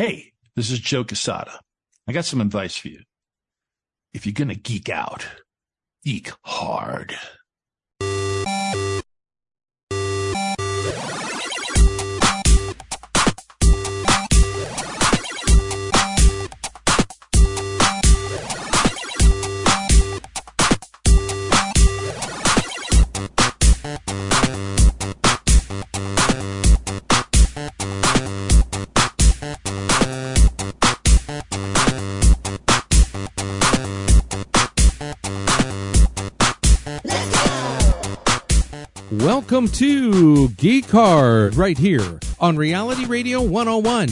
Hey, this is Joe Quesada. I got some advice for you. If you're going to geek out, geek hard. To Geek Hard right here on Reality Radio 101.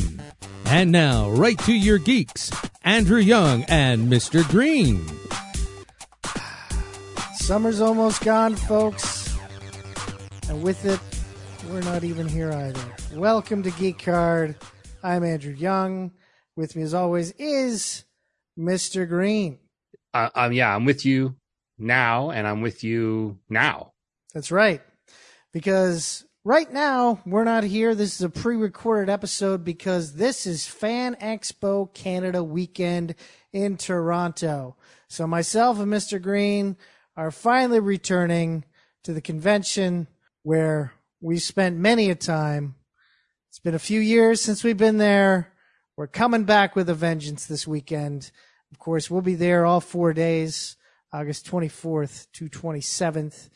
And now, right to your geeks, Andrew Young and Mr. Green. Summer's almost gone, folks. And with it, we're not even here either. Welcome to Geek Hard. I'm Andrew Young. With me, as always, is Mr. Green. Uh, um, yeah, I'm with you now, and I'm with you now. That's right. Because right now, we're not here. This is a pre recorded episode because this is Fan Expo Canada weekend in Toronto. So, myself and Mr. Green are finally returning to the convention where we spent many a time. It's been a few years since we've been there. We're coming back with a vengeance this weekend. Of course, we'll be there all four days, August 24th to 27th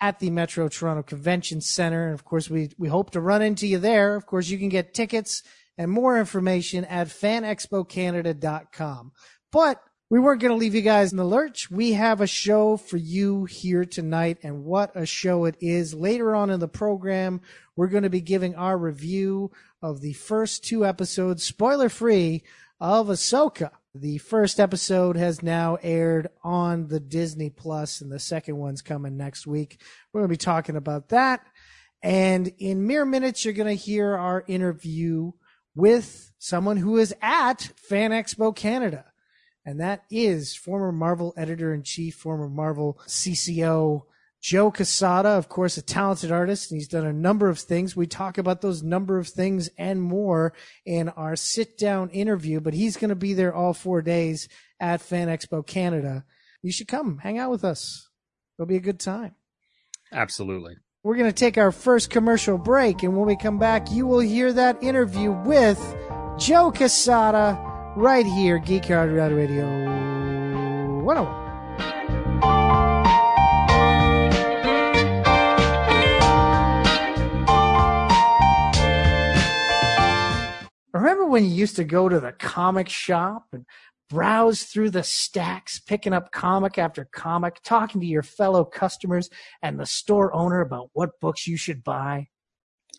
at the Metro Toronto Convention Center. And of course, we, we hope to run into you there. Of course, you can get tickets and more information at fanexpocanada.com. But we weren't going to leave you guys in the lurch. We have a show for you here tonight, and what a show it is. Later on in the program, we're going to be giving our review of the first two episodes, spoiler free, of Ahsoka. The first episode has now aired on the Disney Plus, and the second one's coming next week. We're going to be talking about that. And in mere minutes, you're going to hear our interview with someone who is at Fan Expo Canada. And that is former Marvel editor in chief, former Marvel CCO, Joe Quesada, of course, a talented artist, and he's done a number of things. We talk about those number of things and more in our sit down interview, but he's going to be there all four days at Fan Expo Canada. You should come hang out with us. It'll be a good time. Absolutely. We're going to take our first commercial break, and when we come back, you will hear that interview with Joe Quesada right here, Geek Hard Radio 101. Remember when you used to go to the comic shop and browse through the stacks, picking up comic after comic, talking to your fellow customers and the store owner about what books you should buy?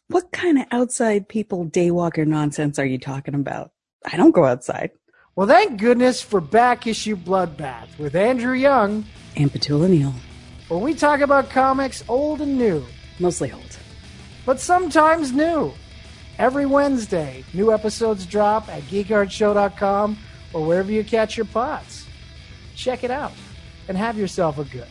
What kind of outside people daywalker nonsense are you talking about? I don't go outside. Well, thank goodness for Back Issue Bloodbath with Andrew Young, And Petula Neal. When we talk about comics old and new, Mostly old. but sometimes new. Every Wednesday, new episodes drop at geekhardshow.com or wherever you catch your pods. Check it out and have yourself a good.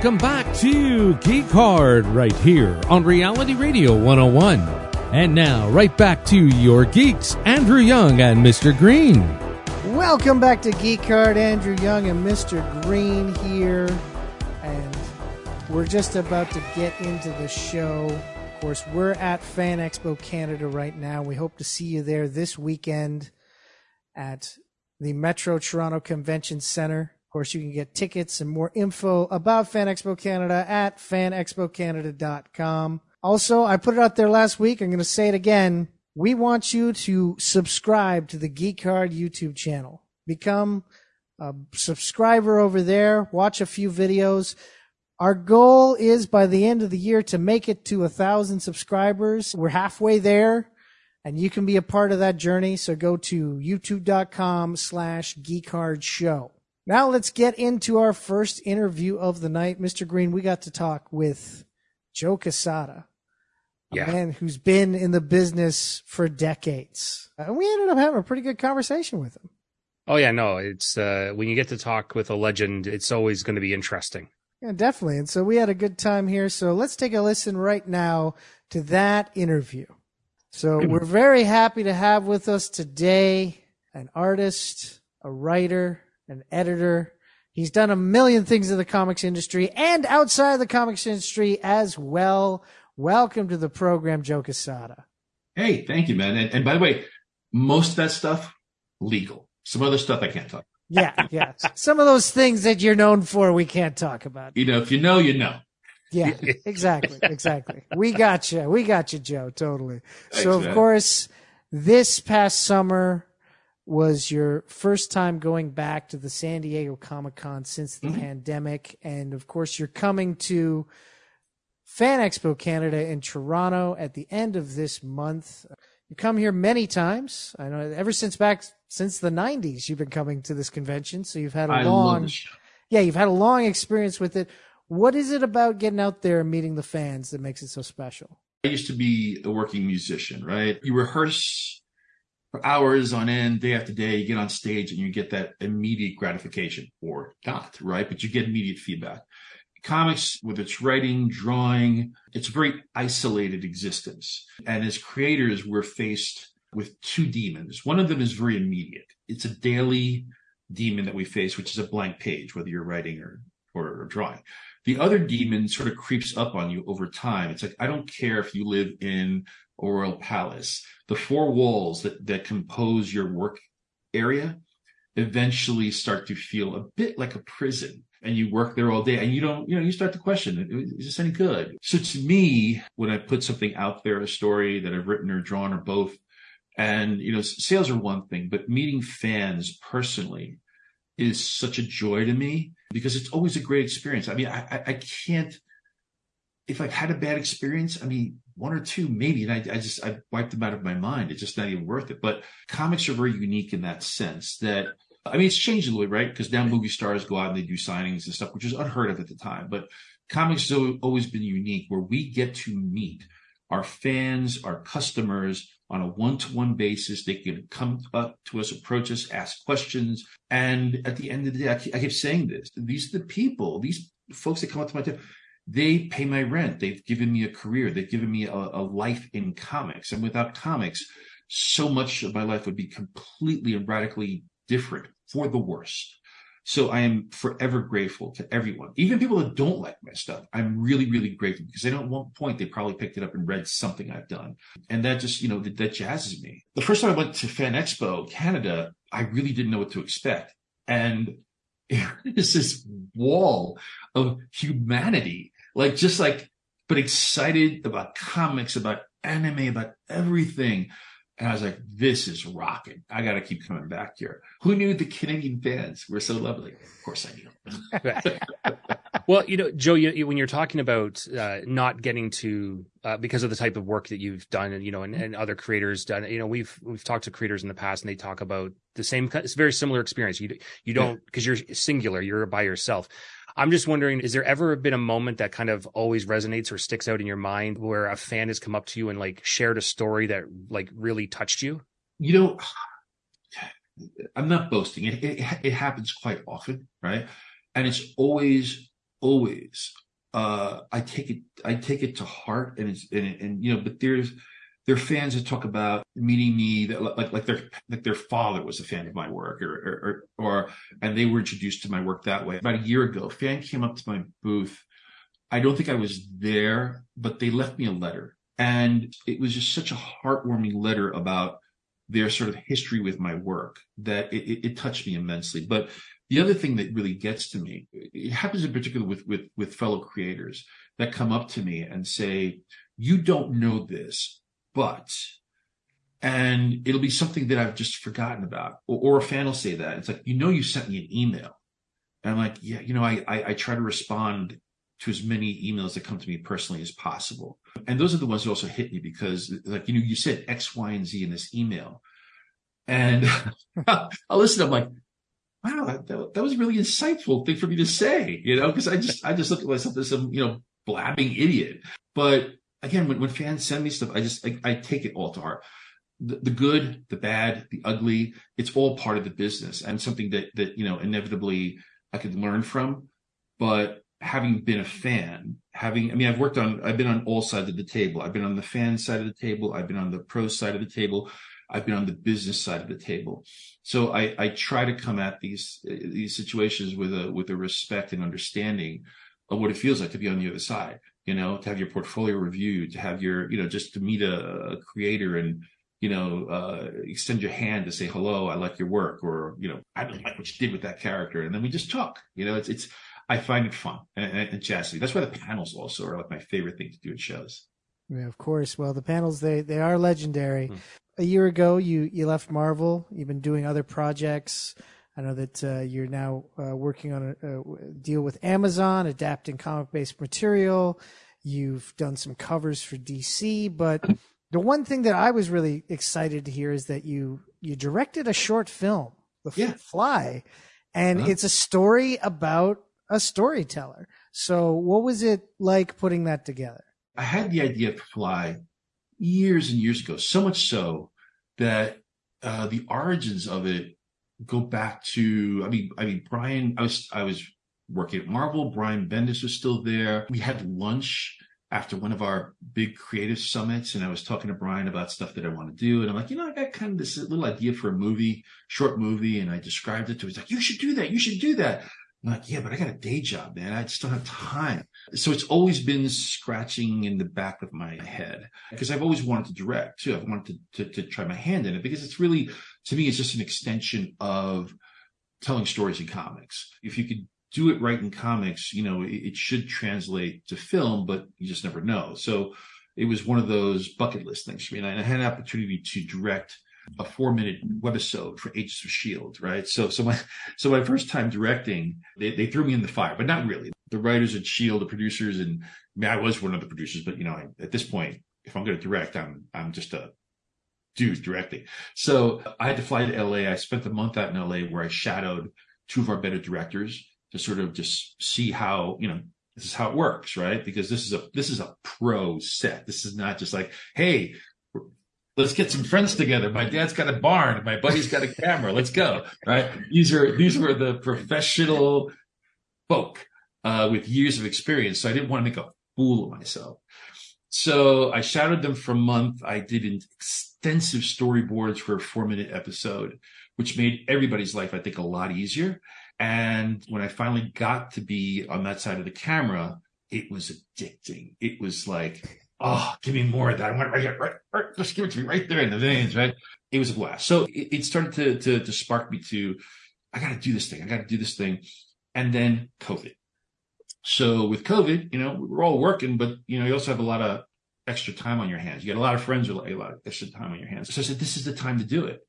Welcome back to Geek Hard right here on Reality Radio 101. And now, right back to your geeks, Andrew Young and Mr. Green. Welcome back to Geek Hard. Andrew Young and Mr. Green here. And we're just about to get into the show. Of course, we're at Fan Expo Canada right now. We hope to see you there this weekend at the Metro Toronto Convention Center. Of course, you can get tickets and more info about Fan Expo Canada at fanexpocanada.com. Also, I put it out there last week. I'm going to say it again. We want you to subscribe to the Geek Hard YouTube channel. Become a subscriber over there. Watch a few videos. Our goal is by the end of the year to make it to a thousand subscribers. We're halfway there and you can be a part of that journey. So go to youtube.com slash geekhardshow. Now let's get into our first interview of the night. Mr. Green, we got to talk with Joe Quesada, a man who's been in the business for decades. And we ended up having a pretty good conversation with him. Oh yeah, no, it's uh when you get to talk with a legend, it's always going to be interesting. Yeah, definitely. And so we had a good time here. So let's take a listen right now to that interview. So we're very happy to have with us today an artist, a writer, an editor. He's done a million things in the comics industry and outside of the comics industry as well. Welcome to the program, Joe Quesada. Hey, thank you, man. And, and by the way, most of that stuff legal. Some other stuff I can't talk. Yeah, yeah. Some of those things that you're known for, we can't talk about. You know, if you know, you know. Yeah, exactly, exactly. We got you. We got you, Joe. Totally. so, of man. course, this past summer was your first time going back to the San Diego Comic Con since the Mhm. pandemic, and of course, you're coming to Fan Expo Canada in Toronto at the end of this month. You come here many times. I know ever since back since the '90s, you've been coming to this convention, so you've had a I long love yeah, you've had a long experience with it. What is it about getting out there and meeting the fans that makes it so special? I used to be a working musician, right? You rehearse for hours on end, day after day. You get on stage and you get that immediate gratification or not, right? But you get immediate feedback. Comics, with its writing, drawing, it's a very isolated existence. And as creators, we're faced with two demons. One of them is very immediate. It's a daily demon that we face, which is a blank page, whether you're writing or, or, or drawing. The other demon sort of creeps up on you over time. It's like, I don't care if you live in royal palace. The four walls that, that compose your work area eventually start to feel a bit like a prison. And you work there all day and you don't, you know, you start to question, is this any good? So to me, when I put something out there, a story that I've written or drawn or both, and, you know, sales are one thing, but meeting fans personally is such a joy to me because it's always a great experience. I mean, I, I, I can't, if I've had a bad experience, I mean, one or two, maybe, and I, I just, I wiped them out of my mind. It's just not even worth it. But comics are very unique in that sense that, I mean, it's changed a little bit, right? Because now movie stars go out and they do signings and stuff, which is unheard of at the time. But comics have always been unique where we get to meet our fans, our customers on a one-to-one basis. They can come up to us, approach us, ask questions. And at the end of the day, I keep, I keep saying this, these are the people, these folks that come up to my table, they pay my rent. They've given me a career. They've given me a, a life in comics. And without comics, so much of my life would be completely and radically different for the worst. So I am forever grateful to everyone, even people that don't like my stuff. I'm really, really grateful because I know at one point they probably picked it up and read something I've done. And that just, you know, that, that jazzes me. The first time I went to Fan Expo Canada, I really didn't know what to expect. And it's this wall of humanity, like just like, but excited about comics, about anime, about everything. And I was like, this is rocking. I got to keep coming back here. Who knew the Canadian fans were so lovely? Of course I knew. well, you know, Joe, you, you, when you're talking about uh, not getting to uh, because of the type of work that you've done, and you know, and, and other creators done, you know, we've we've talked to creators in the past, and they talk about the same. It's a very similar experience. You you don't because you're singular, you're by yourself. I'm just wondering, is there ever been a moment that kind of always resonates or sticks out in your mind where a fan has come up to you and like shared a story that like really touched you? You know, I'm not boasting. It, it, it happens quite often, right? And it's always, always, uh, I take it, I take it to heart and it's, and, and you know, but there's, there are fans that talk about meeting me that like, like their, like their father was a fan of my work or, or, or, and they were introduced to my work that way. About a year ago, a fan came up to my booth. I don't think I was there, but they left me a letter and it was just such a heartwarming letter about their sort of history with my work that it, it, it touched me immensely. But the other thing that really gets to me, it happens in particular with, with, with fellow creators that come up to me and say, you don't know this, but, and it'll be something that I've just forgotten about. Or, or a fan will say that. It's like, you know, you sent me an email. And I'm like, yeah, you know, I, I, I try to respond to as many emails that come to me personally as possible. And those are the ones that also hit me because like, you know, you said X, Y, and Z in this email. And I listen, I'm like, wow, that, that was a really insightful thing for me to say, you know, because I just, I just look at myself as some, you know, blabbing idiot. But again, when, when fans send me stuff, I just, I, I take it all to heart. The, the, good, the bad, the ugly, it's all part of the business and something that, that, you know, inevitably I could learn from. But having been a fan, having, I mean, I've worked on, I've been on all sides of the table. I've been on the fan side of the table. I've been on the pro side of the table. I've been on the business side of the table. So I, I try to come at these, these situations with a, with a respect and understanding of what it feels like to be on the other side, you know, to have your portfolio reviewed, to have your, you know, just to meet a, a creator and, you know, uh, extend your hand to say, hello, I like your work, or, you know, I don't like what you did with that character. And then we just talk, you know, it's, it's, I find it fun and, and, and. That's why the panels also are like my favorite thing to do at shows. Yeah, of course. Well, the panels they they are legendary. Hmm. A year ago, you you left Marvel. You've been doing other projects. I know that uh, you're now uh, working on a, a, deal with Amazon, adapting comic based material. You've done some covers for DC, but the one thing that I was really excited to hear is that you you directed a short film, The yeah. Fly, and uh-huh. it's a story about a storyteller. So, what was it like putting that together? I had the idea of Fly years and years ago, so much so that uh, the origins of it go back to. I mean, I mean, Brian. I was I was working at Marvel. Brian Bendis was still there. We had lunch after one of our big creative summits, and I was talking to Brian about stuff that I want to do, and I'm like, you know, I got kind of this little idea for a movie, short movie, and I described it to him. He's like, you should do that. You should do that. I'm like, yeah, but I got a day job, man. I just don't have time. So it's always been scratching in the back of my head because I've always wanted to direct too. I've wanted to, to, to try my hand in it because it's really, to me, it's just an extension of telling stories in comics. If you could do it right in comics, you know, it, it should translate to film, but you just never know. So it was one of those bucket list things for me. And I had an opportunity to direct a four minute webisode for Agents of Shield, right? So, so my, so my first time directing, they, they threw me in the fire, but not really. The writers at Shield, the producers, and I, mean, I was one of the producers, but you know, I, at this point, if I'm going to direct, I'm, I'm just a dude directing. So I had to fly to LA. I spent a month out in LA where I shadowed two of our better directors to sort of just see how, you know, this is how it works, right? Because this is a this is a pro set. This is not just like, hey, let's get some friends together. My dad's got a barn. My buddy's got a camera. Let's go. Right. These are, these were the professional folk, uh, with years of experience. So I didn't want to make a fool of myself. So I shadowed them for a month. I did extensive storyboards for a four minute episode, which made everybody's life, I think, a lot easier. And when I finally got to be on that side of the camera, it was addicting. It was like, oh, give me more of that. I want it right here, right, right, just give it to me right there in the veins, right? It was a blast. So it, it started to, to, to spark me to, I got to do this thing. I got to do this thing. And then COVID. So with COVID, you know, we're all working, but you know, you also have a lot of extra time on your hands. You got a lot of friends with a lot of extra time on your hands. So I said, this is the time to do it.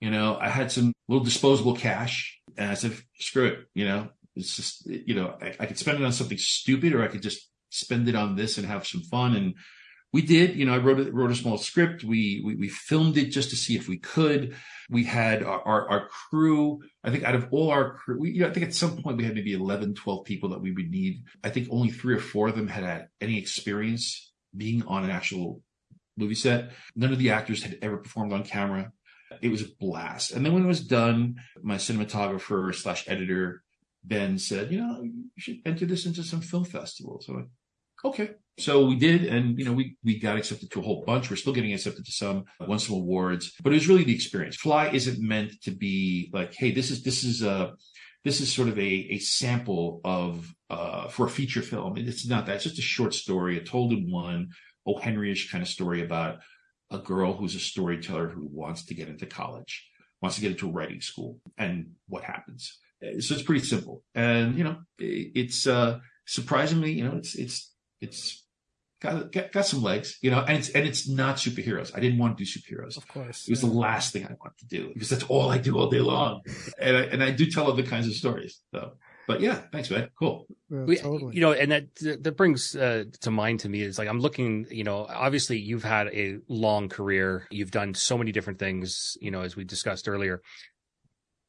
You know, I had some little disposable cash and I said, screw it. You know, it's just, you know, I, I could spend it on something stupid or I could just spend it on this and have some fun. And we did, you know, I wrote a, wrote a small script. We, we, we filmed it just to see if we could. We had our, our, our crew. I think out of all our crew, we, you know, I think at some point we had maybe 11, 12 people that we would need. I think only three or four of them had had any experience being on an actual movie set. None of the actors had ever performed on camera. It was a blast. And then when it was done, my cinematographer slash editor, Ben said, you know, you should enter this into some film festivals. So okay. So we did, and you know, we we got accepted to a whole bunch. We're still getting accepted to some, won some awards, but it was really the experience. Fly isn't meant to be like, hey, this is this is a this is sort of a a sample of uh for a feature film. It's not that. It's just a short story, a told in one, O. Henry-ish kind of story about a girl who's a storyteller who wants to get into college, wants to get into a writing school, and what happens. So it's pretty simple, and you know, it's uh surprisingly, you know, it's it's it's got, got, got some legs, you know, and it's and it's not superheroes. I didn't want to do superheroes. Of course, it was yeah. the last thing I wanted to do because that's all I do all day long, and I, and I do tell other kinds of stories. So, but yeah, thanks, man. Cool. Yeah, totally. You know, and that that brings uh, to mind to me is like I'm looking. You know, obviously you've had a long career. You've done so many different things. You know, as we discussed earlier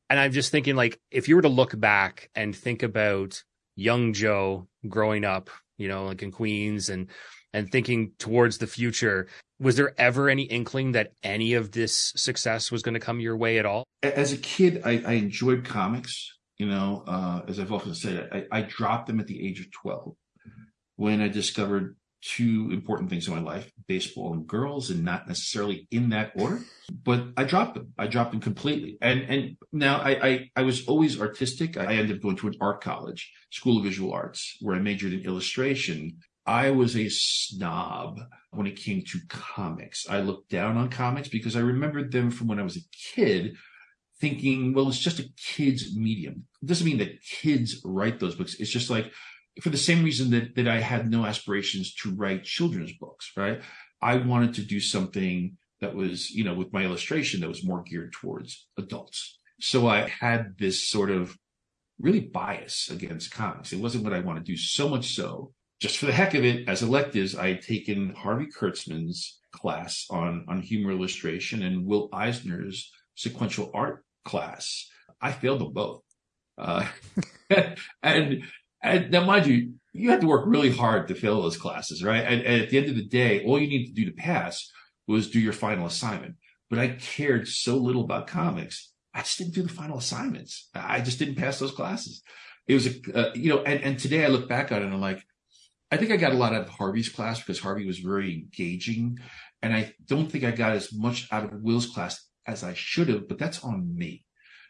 And I'm just thinking, like, if you were to look back and think about young Joe growing up, you know, like in Queens and and thinking towards the future, was there ever any inkling that any of this success was going to come your way at all? As a kid, I, I enjoyed comics. You know, uh, as I've often said, I, I dropped them at the age of 12 when I discovered two important things in my life baseball and girls and not necessarily in that order but i dropped them. I dropped them completely. And and now i i, I was always artistic. I ended up going to an art college school of visual arts where i majored in illustration. I was a snob when it came to comics. I looked down on comics because i remembered them from when i was a kid thinking well it's just a kid's medium. It doesn't mean that kids write those books. It's just like for the same reason that, that I had no aspirations to write children's books, right? I wanted to do something that was, you know, with my illustration that was more geared towards adults. So I had this sort of really bias against comics. It wasn't what I want to do so much so just for the heck of it, as electives, I had taken Harvey Kurtzman's class on, on humor illustration and Will Eisner's sequential art class. I failed them both. Uh, and and now, mind you, you had to work really hard to fail those classes, right? And, and, at the end of the day, all you needed to do to pass was do your final assignment. But I cared so little about comics. I just didn't do the final assignments. I just didn't pass those classes. It was a, uh, you know, and, and today I look back on it and I'm like, I think I got a lot out of Harvey's class because Harvey was very engaging. And I don't think I got as much out of Will's class as I should have, but that's on me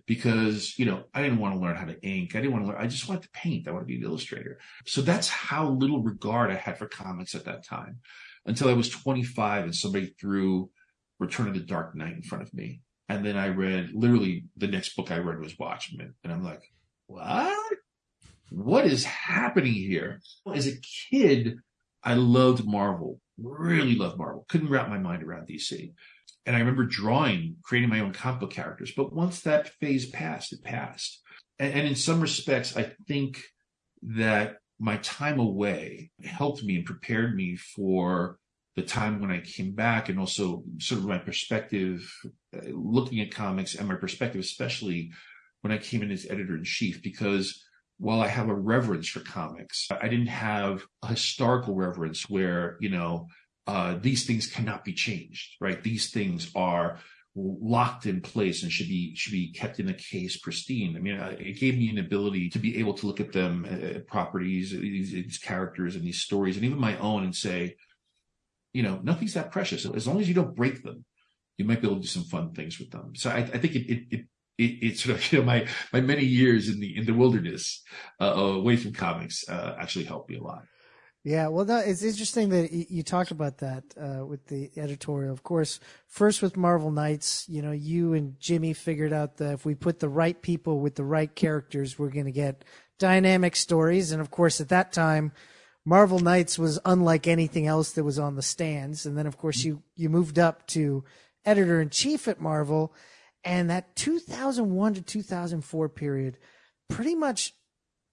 because, you know, I didn't want to learn how to ink. I didn't want to learn. I just wanted to paint. I wanted to be an illustrator. So that's how little regard I had for comics at that time until I was 25 and somebody threw Return of the Dark Knight in front of me. And then I read literally the next book I read was Watchmen. And I'm like, what? What is happening here? As a kid, I loved Marvel, really loved Marvel. Couldn't wrap my mind around DC and I remember drawing, creating my own comic book characters. But once that phase passed, it passed. And, and in some respects, I think that my time away helped me and prepared me for the time when I came back and also sort of my perspective, uh, looking at comics and my perspective, especially when I came in as editor in chief, because while I have a reverence for comics, I didn't have a historical reverence where, you know, uh, these things cannot be changed, right? These things are locked in place and should be should be kept in a case pristine. I mean, uh, it gave me an ability to be able to look at them, uh, properties, these, these, characters, and these stories, and even my own, and say, you know, nothing's that precious. As long as you don't break them, you might be able to do some fun things with them. So I, I think it, it, it it, it, sort of you know my my many years in the in the wilderness uh, away from comics uh, actually helped me a lot. Yeah, well, it's interesting that you talked about that uh, with the editorial. Of course, first with Marvel Knights, you know, you and Jimmy figured out that if we put the right people with the right characters, we're going to get dynamic stories. And of course, at that time, Marvel Knights was unlike anything else that was on the stands. And then, of course, you you moved up to editor in chief at Marvel, and that 2001 to 2004 period pretty much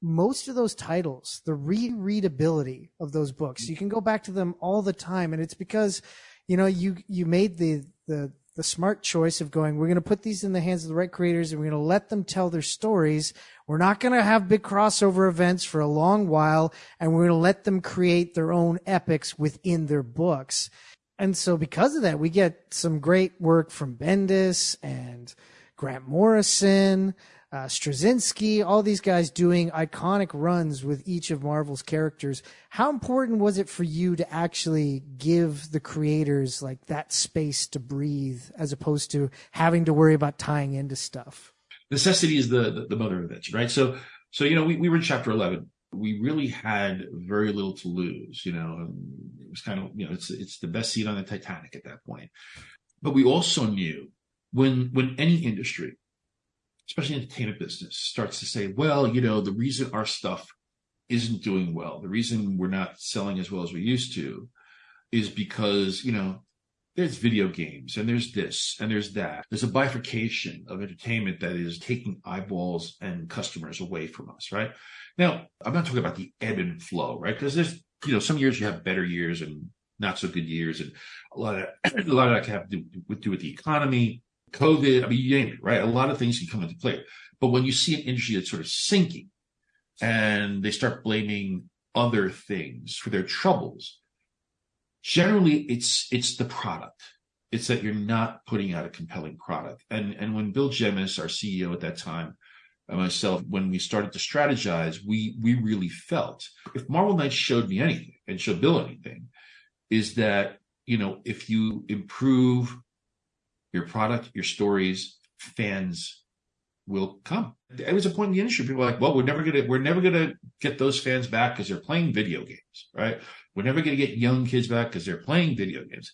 most of those titles, the rereadability of those books, you can go back to them all the time, and it's because you know you you made the the the smart choice of going, we're going to put these in the hands of the right creators and we're going to let them tell their stories. We're not going to have big crossover events for a long while and we're going to let them create their own epics within their books. And so because of that, we get some great work from Bendis and Grant Morrison, uh, Straczynski, all these guys doing iconic runs with each of Marvel's characters. How important was it for you to actually give the creators like that space to breathe as opposed to having to worry about tying into stuff? Necessity is the, the, the mother of invention, right? So, so, you know, we, we were in chapter 11. We really had very little to lose, you know, it was kind of, you know, it's, it's the best seat on the Titanic at that point. But we also knew when, when any industry especially the entertainment business, starts to say, well, you know, the reason our stuff isn't doing well, the reason we're not selling as well as we used to is because, you know, there's video games and there's this and there's that. There's a bifurcation of entertainment that is taking eyeballs and customers away from us, right? Now, I'm not talking about the ebb and flow, right? Because there's, you know, some years you have better years and not so good years. And a lot of, a lot of that can have to do, do with the economy COVID, I mean, you name it, right? A lot of things can come into play. But when you see an industry that's sort of sinking and they start blaming other things for their troubles, generally it's it's the product. It's that you're not putting out a compelling product. And and when Bill Jemas, our CEO at that time, and myself, when we started to strategize, we we really felt if Marvel Knights showed me anything and showed Bill anything, is that you know if you improve your product, your stories, fans will come. It was a point in the industry. People were like, well, we're never gonna we're never gonna get those fans back because they're playing video games, right? We're never gonna get young kids back because they're playing video games.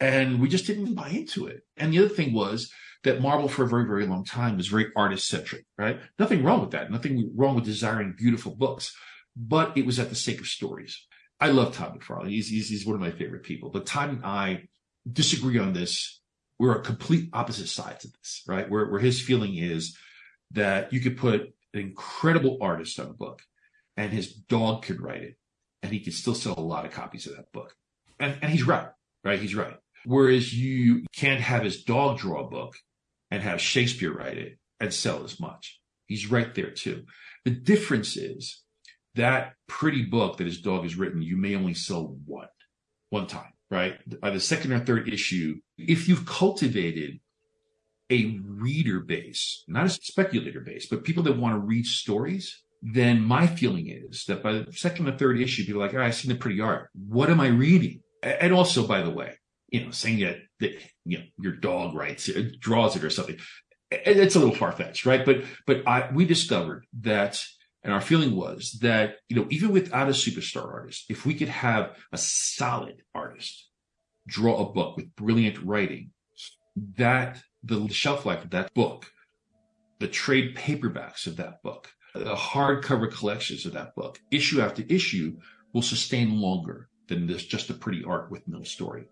And we just didn't buy into it. And the other thing was that Marvel for a very, very long time was very artist centric, right? Nothing wrong with that. Nothing wrong with desiring beautiful books, but it was at the sake of stories. I love Todd McFarlane. He's, he's, he's one of my favorite people, but Todd and I disagree on this. We're a complete opposite sides of this, right? Where, where his feeling is that you could put an incredible artist on a book and his dog could write it and he could still sell a lot of copies of that book. And, and he's right, right? He's right. Whereas you can't have his dog draw a book and have Shakespeare write it and sell as much. He's right there too. The difference is that pretty book that his dog has written, you may only sell one, one time, right? By the second or third issue, if you've cultivated a reader base, not a speculator base, but people that want to read stories, then my feeling is that by the second or third issue, people are like, oh, I've seen the pretty art. What am I reading? And also, by the way, you know, saying that, that you know, your dog writes it, draws it or something. It's a little far fetched, right? But, but I, we discovered that, and our feeling was that, you know, even without a superstar artist, if we could have a solid artist draw a book with brilliant writing, that the shelf life of that book, the trade paperbacks of that book, the hardcover collections of that book, issue after issue, will sustain longer than this just a pretty art with no story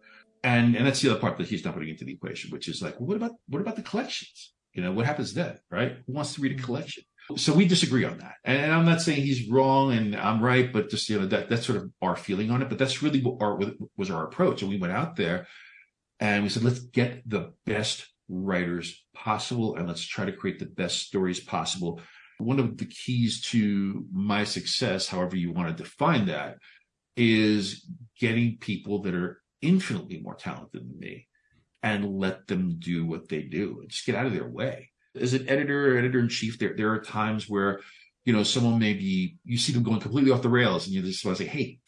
and and that's the other part that he's not putting into the equation, which is like, well, what about what about the collections? You know, what happens then, right? Who wants to read a collection? So we disagree on that, and I'm not saying he's wrong and I'm right, but just you know that that's sort of our feeling on it. But that's really what our was our approach, and we went out there and we said, let's get the best writers possible, and let's try to create the best stories possible. One of the keys to my success, however you want to define that, is getting people that are infinitely more talented than me and let them do what they do and just get out of their way. As an editor or editor in chief, there, there are times where, you know, someone may be, you see them going completely off the rails and you just want to say, Hey,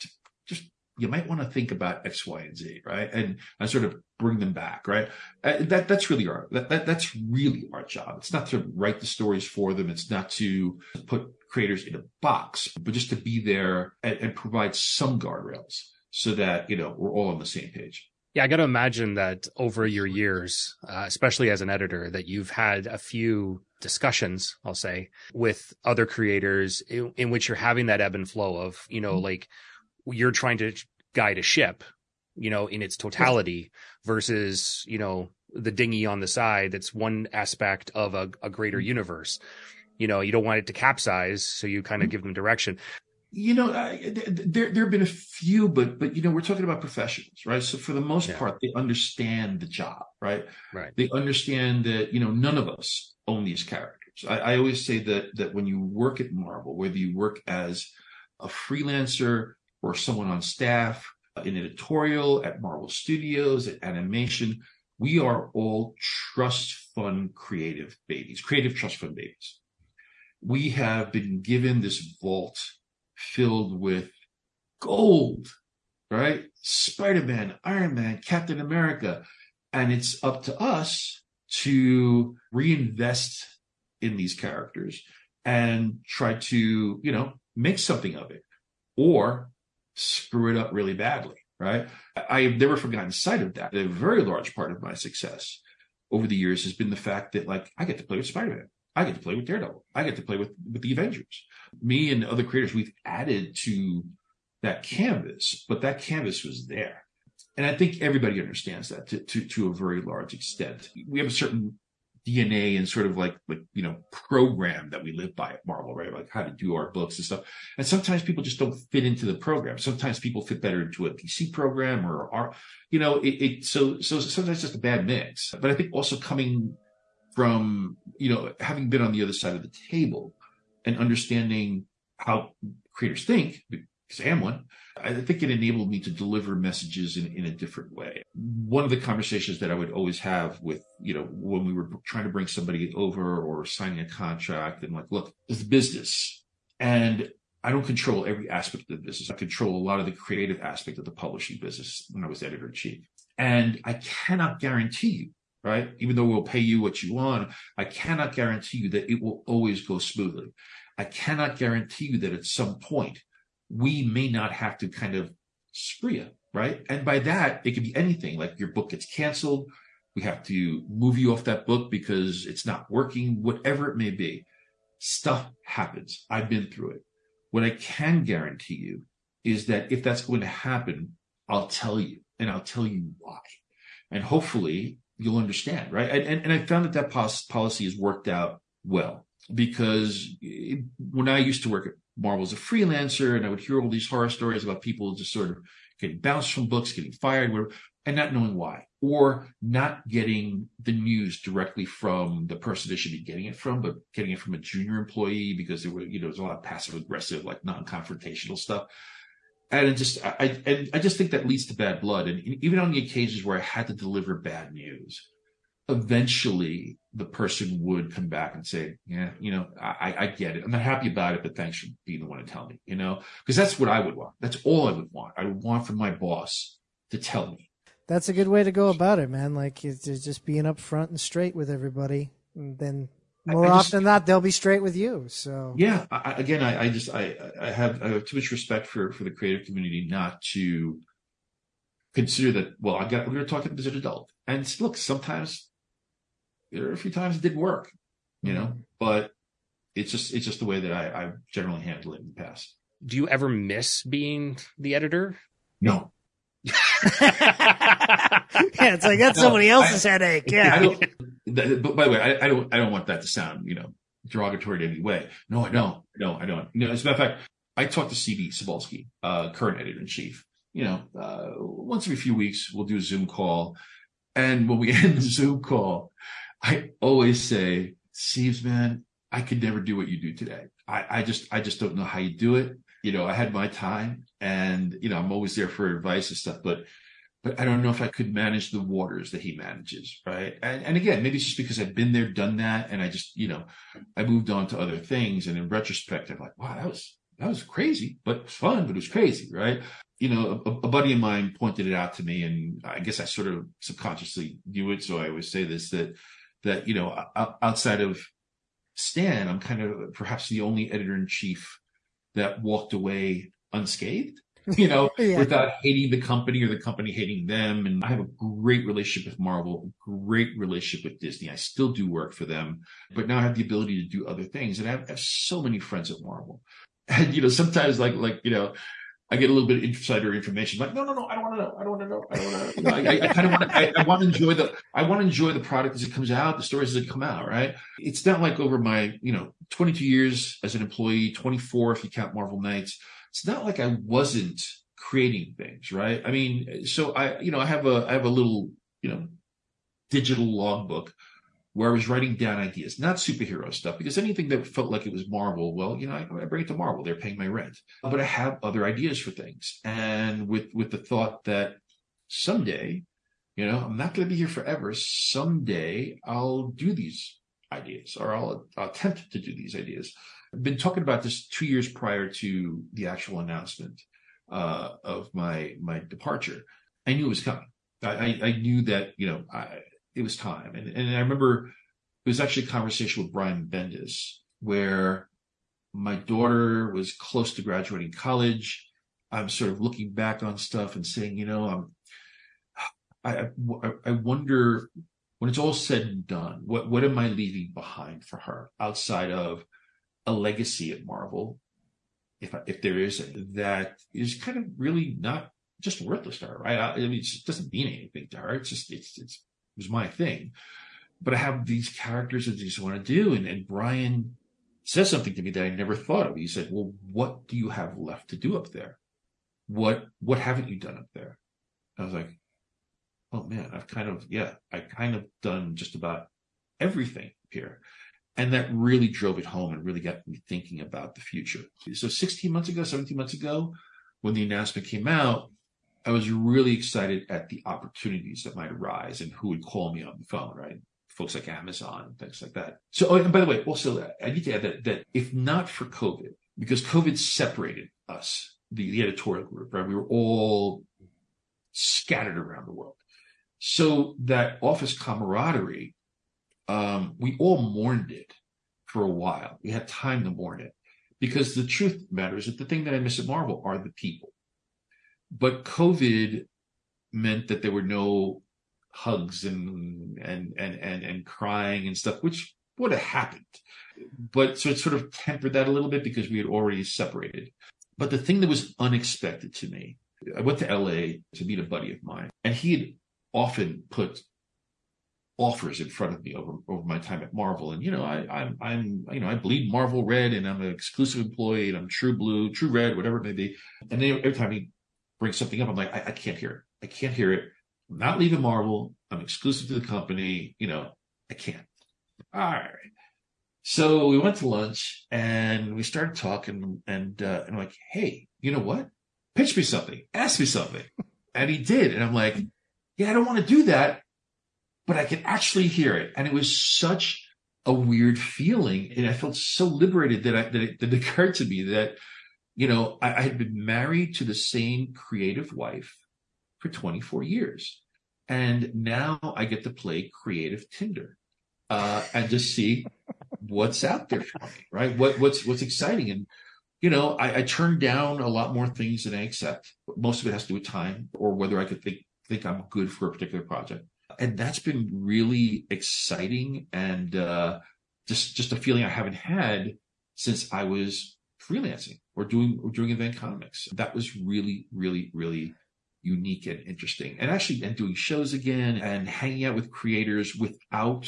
just, you might want to think about X, Y, and Z, right? And, and sort of bring them back, right? Uh, that, that's really our, that, that, that's really our job. It's not to write the stories for them. It's not to put creators in a box, but just to be there and, and provide some guardrails so that, you know, we're all on the same page. Yeah, I got to imagine that over your years, uh, especially as an editor, that you've had a few discussions, I'll say, with other creators in, in which you're having that ebb and flow of, you know, mm-hmm. like you're trying to guide a ship, you know, in its totality versus, you know, the dinghy on the side that's one aspect of a, a greater mm-hmm. universe. You know, you don't want it to capsize, so you kind of mm-hmm. give them direction you know, I, there there have been a few, but but you know, we're talking about professionals, right? So for the most yeah. part, they understand the job, right? Right. They understand that you know none of us own these characters. I, I always say that that when you work at Marvel, whether you work as a freelancer or someone on staff uh, in editorial at Marvel Studios at animation, we are all trust fund creative babies, creative trust fund babies. We have been given this vault filled with gold, right? Spider Man, Iron Man, Captain America. And it's up to us to reinvest in these characters and try to, you know, make something of it or screw it up really badly, right? I've never forgotten sight of that. A very large part of my success over the years has been the fact that, like, I get to play with Spider Man. I get to play with Daredevil. I get to play with, with the Avengers. Me and other creators, we've added to that canvas, but that canvas was there. And I think everybody understands that to, to, to a very large extent. We have a certain DNA and sort of like, like, you know, program that we live by at Marvel, right? Like how to do our books and stuff. And sometimes people just don't fit into the program. Sometimes people fit better into a DC program or our, you know, it, it so, so sometimes it's just a bad mix. But I think also coming from, you know, having been on the other side of the table and understanding how creators think, because I am one, I think it enabled me to deliver messages in, in a different way. One of the conversations that I would always have with, you know, when we were trying to bring somebody over or signing a contract and like, look, it's business. And I don't control every aspect of the business. I control a lot of the creative aspect of the publishing business when I was editor in chief. And I cannot guarantee you, right? Even though we'll pay you what you want, I cannot guarantee you that it will always go smoothly. I cannot guarantee you that at some point we may not have to kind of spree it, right? And by that, it could be anything like your book gets canceled. We have to move you off that book because it's not working, whatever it may be. Stuff happens. I've been through it. What I can guarantee you is that if that's going to happen, I'll tell you and I'll tell you why. And hopefully you'll understand, right? And, and, I found that that policy has worked out well because it, when I used to work at Marvel as a freelancer and I would hear all these horror stories about people just sort of getting bounced from books, getting fired, and not knowing why, or not getting the news directly from the person they should be getting it from, but getting it from a junior employee because there were, you know, there's a lot of passive aggressive, like non-confrontational stuff. And just, I, I, I just think that leads to bad blood. And even on the occasions where I had to deliver bad news, eventually the person would come back and say, yeah, you know, I, I get it. I'm not happy about it, but thanks for being the one to tell me, you know, because that's what I would want. That's all I would want. I would want from my boss to tell me. That's a good way to go about it, man. Like just being upfront and straight with everybody. And then more I, I often than not, they'll be straight with you. So yeah, I, again, I, I just, I, I have, I have too much respect for, for the creative community not to consider that, well, I got, we're going to talk as an adult. And look, sometimes there are a few times it didn't work, you know, mm-hmm. but it's just it's just the way that I, I generally handle it in the past. Do you ever miss being the editor? No. yeah, it's like that's no, somebody else's I, headache. Yeah. But by the way, I, I, don't I don't want that to sound you know derogatory in any way. No, I don't. No, I don't. You know, as a matter of fact, I talked to CB Cebulski, uh, current editor in chief. You know, uh, once every few weeks we'll do a Zoom call, and when we end the Zoom call, I always say, Steve's man, I could never do what you do today. I, I just, I just don't know how you do it. You know, I had my time and, you know, I'm always there for advice and stuff, but, but I don't know if I could manage the waters that he manages. Right. And, and again, maybe it's just because I've been there, done that. And I just, you know, I moved on to other things. And in retrospect, I'm like, wow, that was, that was crazy, but it was fun, but it was crazy. Right. You know, a, a buddy of mine pointed it out to me and I guess I sort of subconsciously knew it. So I always say this, that, that, you know, outside of Stan, I'm kind of perhaps the only editor in chief that walked away unscathed, you know, yeah. without hating the company or the company hating them. And I have a great relationship with Marvel, great relationship with Disney. I still do work for them, but now I have the ability to do other things. And I have, I have so many friends at Marvel. And, you know, sometimes like, like, you know, I get a little bit of insider information. Like, no, no, no, I don't want to know. I don't want to know. I don't want to. know. I, I kind of want. I, I want to enjoy the. I want to enjoy the product as it comes out, the stories as it come out. Right. It's not like over my, you know, 22 years as an employee, 24 if you count Marvel Knights. It's not like I wasn't creating things. Right. I mean, so I, you know, I have a, I have a little, you know, digital logbook where I was writing down ideas, not superhero stuff, because anything that felt like it was Marvel, well, you know, I, I, bring it to Marvel. They're paying my rent, but I have other ideas for things. And with, with the thought that someday, you know, I'm not going to be here forever. Someday I'll do these ideas or I'll, I'll attempt to do these ideas. Been talking about this two years prior to the actual announcement, uh, of my, my departure. I knew it was coming. I, I, I knew that, you know, I, it was time. And, and I remember it was actually a conversation with Brian Bendis where my daughter was close to graduating college. I'm sort of looking back on stuff and saying, you know, I'm, I, I, I wonder when it's all said and done, what, what am I leaving behind for her outside of a legacy at Marvel? If, if there is that is kind of really not just worthless to her, right? I, I mean, it doesn't mean anything to her. It's just, it's, it's was my thing. but I have these characters that I just want to do. And, and Brian says something to me that I never thought of. He said, well, what do you have left to do up there? What, what haven't you done up there? I was like, oh man, I've kind of, yeah, I kind of done just about everything here. And that really drove it home and really got me thinking about the future. So 16 months ago, 17 months ago, when the announcement came out, I was really excited at the opportunities that might arise and who would call me on the phone, right? Folks like Amazon, things like that. So, oh, and by the way, also, I need to add that, that if not for COVID, because COVID separated us, the, the editorial group, right? We were all scattered around the world. So that office camaraderie um, we all mourned it for a while. We had time to mourn it because the truth matters that the thing that I miss at Marvel are the people. But COVID meant that there were no hugs and and and and and crying and stuff, which would have happened. But so it sort of tempered that a little bit because we had already separated. But the thing that was unexpected to me, I went to LA to meet a buddy of mine, and he had often put offers in front of me over over my time at Marvel. And you know, I, I'm I'm you know I bleed Marvel red, and I'm an exclusive employee, and I'm True Blue, True Red, whatever it may be. And then every time he brings something up, I'm like, I, I can't hear it. I can't hear it. I'm not leaving Marvel. I'm exclusive to the company. You know, I can't. All right. So we went to lunch and we started talking, and uh, and I'm like, hey, you know what? Pitch me something. Ask me something. And he did, and I'm like, yeah, I don't want to do that but I could actually hear it. And it was such a weird feeling. And I felt so liberated that I, that it, that it occurred to me that, you know, I, I had been married to the same creative wife for 24 years. And now I get to play creative Tinder, uh, and just see what's out there for me, right? What, what's, what's exciting. And, you know, I, I turn down a lot more things than I accept. Most of it has to do with time or whether I could think, think I'm good for a particular project and that's been really exciting and uh, just just a feeling I haven't had since I was freelancing or doing or doing event comics. That was really, really, really unique and interesting. And actually, and doing shows again and hanging out with creators without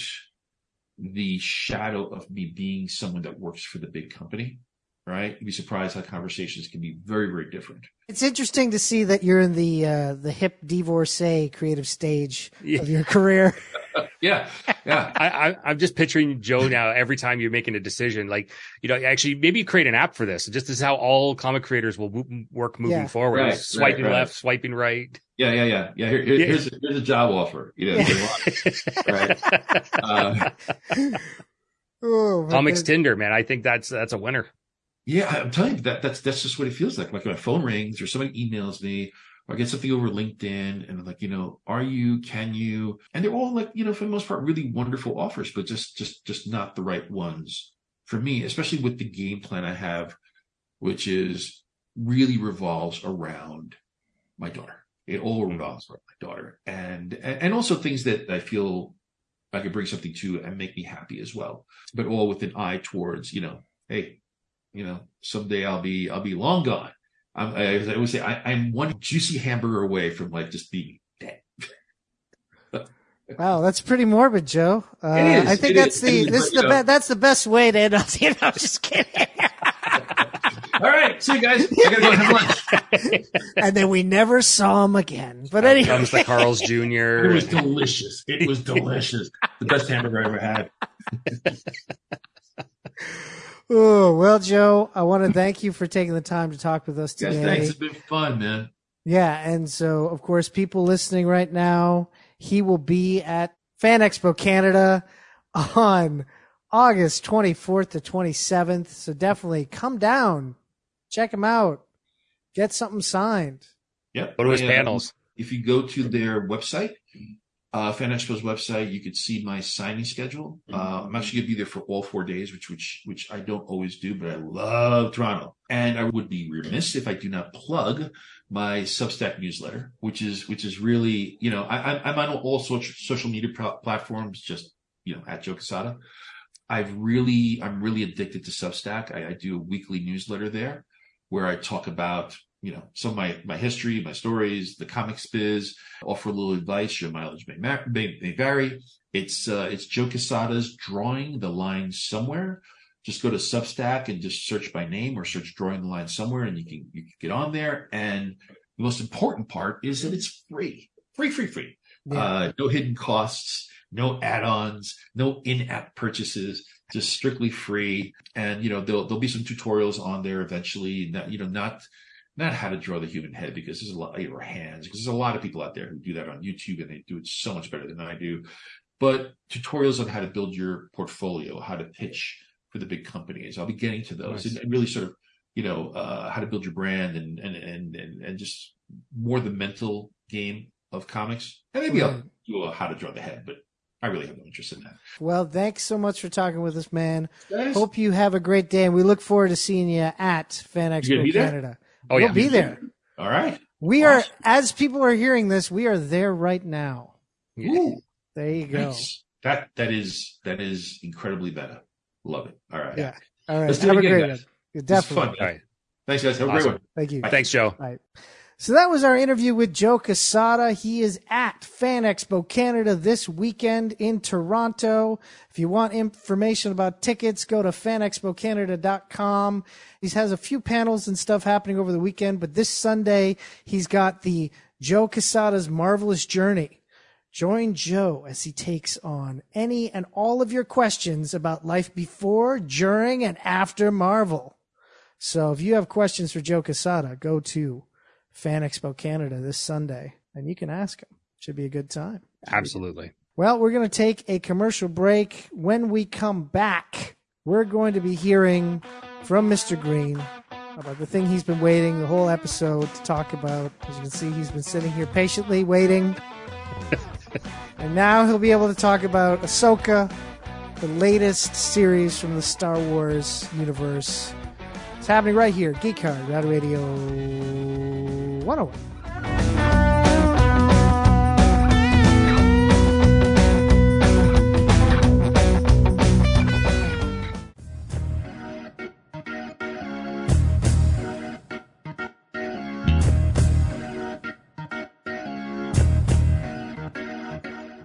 the shadow of me being someone that works for the big company right? You'd be surprised how conversations can be very, very different. It's interesting to see that you're in the uh, the hip divorcee creative stage yeah. of your career. yeah, yeah. I, I, am just picturing Joe now. Every time you're making a decision, like you know, actually, maybe create an app for this. Just as how all comic creators will work moving yeah. forward. Right, swiping right, right. left, swiping right. Yeah, yeah, yeah, yeah. Here, here, yeah. Here's, a, here's a job offer. You know, right. Uh, oh, Comics Tinder, man. I think that's that's a winner. Yeah, I'm telling you that that's that's just what it feels like. Like my phone rings or somebody emails me or I get something over LinkedIn and like, you know, are you, can you? And they're all like, you know, for the most part, really wonderful offers, but just just just not the right ones for me, especially with the game plan I have, which is really revolves around my daughter. It all mm-hmm. revolves around my daughter. And and also things that I feel I could bring something to and make me happy as well. But all with an eye towards, you know, hey, you know, someday I'll be, I'll be long gone. I'm, I, I always say I, am one juicy hamburger away from like just being dead. wow, that's pretty morbid, Joe. Uh, I think that's is. the this is the be- that's the best way to end on. You know, I'm just kidding. All right, see you guys. I gotta go have lunch. and then we never saw him again. But anyway, comes the Carl's Jr. It was delicious. It was delicious. the best hamburger I ever had. Oh, well, Joe, I want to thank you for taking the time to talk with us today. Yes, thanks. It's been fun, man. Yeah. And so, of course, people listening right now, he will be at Fan Expo Canada on August 24th to 27th. So definitely come down, check him out, get something signed. Yep. Go to his panels. If you go to their website, uh, Fan Expo's website, you could see my signing schedule. Mm-hmm. Uh, I'm actually going to be there for all four days, which which which I don't always do, but I love Toronto. And I would be remiss if I do not plug my Substack newsletter, which is which is really you know I, I'm on all social social media platforms, just you know at Joe Quesada. I've really I'm really addicted to Substack. I, I do a weekly newsletter there where I talk about you know, some of my, my history, my stories, the comics biz, offer a little advice. Your mileage may, may, may vary. It's, uh, it's Joe Quesada's drawing the line somewhere. Just go to Substack and just search by name or search drawing the line somewhere and you can, you can get on there. And the most important part is that it's free, free, free, free. Yeah. Uh, no hidden costs, no add-ons, no in-app purchases just strictly free. And, you know, there'll, there'll be some tutorials on there eventually, not, you know, not, not how to draw the human head because there's a lot, or hands, because there's a lot of people out there who do that on YouTube and they do it so much better than I do. But tutorials on how to build your portfolio, how to pitch for the big companies. I'll be getting to those nice. and really sort of, you know, uh, how to build your brand and, and, and, and, and just more the mental game of comics. And maybe. I'll do a how to draw the head, but I really have no interest in that. Well, thanks so much for talking with us, man. Guys. Hope you have a great day, and we look forward to seeing you at Fan Expo Canada. Oh yeah, we'll be there. All right. We awesome. are, as people are hearing this, we are there right now. Ooh, there you go. Nice. That that is that is incredibly better. Love it. All right. Yeah. All right. Let's do have it again, a great guys. one. Definitely. All right. Thanks, guys. Have awesome. a great one. Thank you. Bye. Thanks, Joe. All right. So that was our interview with Joe Quesada. He is at Fan Expo Canada this weekend in Toronto. If you want information about tickets, go to fanexpocanada.com. He has a few panels and stuff happening over the weekend, but this Sunday he's got the Joe Quesada's Marvelous Journey. Join Joe as he takes on any and all of your questions about life before, during, and after Marvel. So if you have questions for Joe Quesada, go to Fan Expo Canada this Sunday, and you can ask him. Should be a good time. Absolutely. Well, we're going to take a commercial break. When we come back, we're going to be hearing from Mr. Green about the thing he's been waiting the whole episode to talk about. As you can see, he's been sitting here patiently waiting. and now he'll be able to talk about Ahsoka, the latest series from the Star Wars universe. It's happening right here, Geek Hard, Rad Radio 101.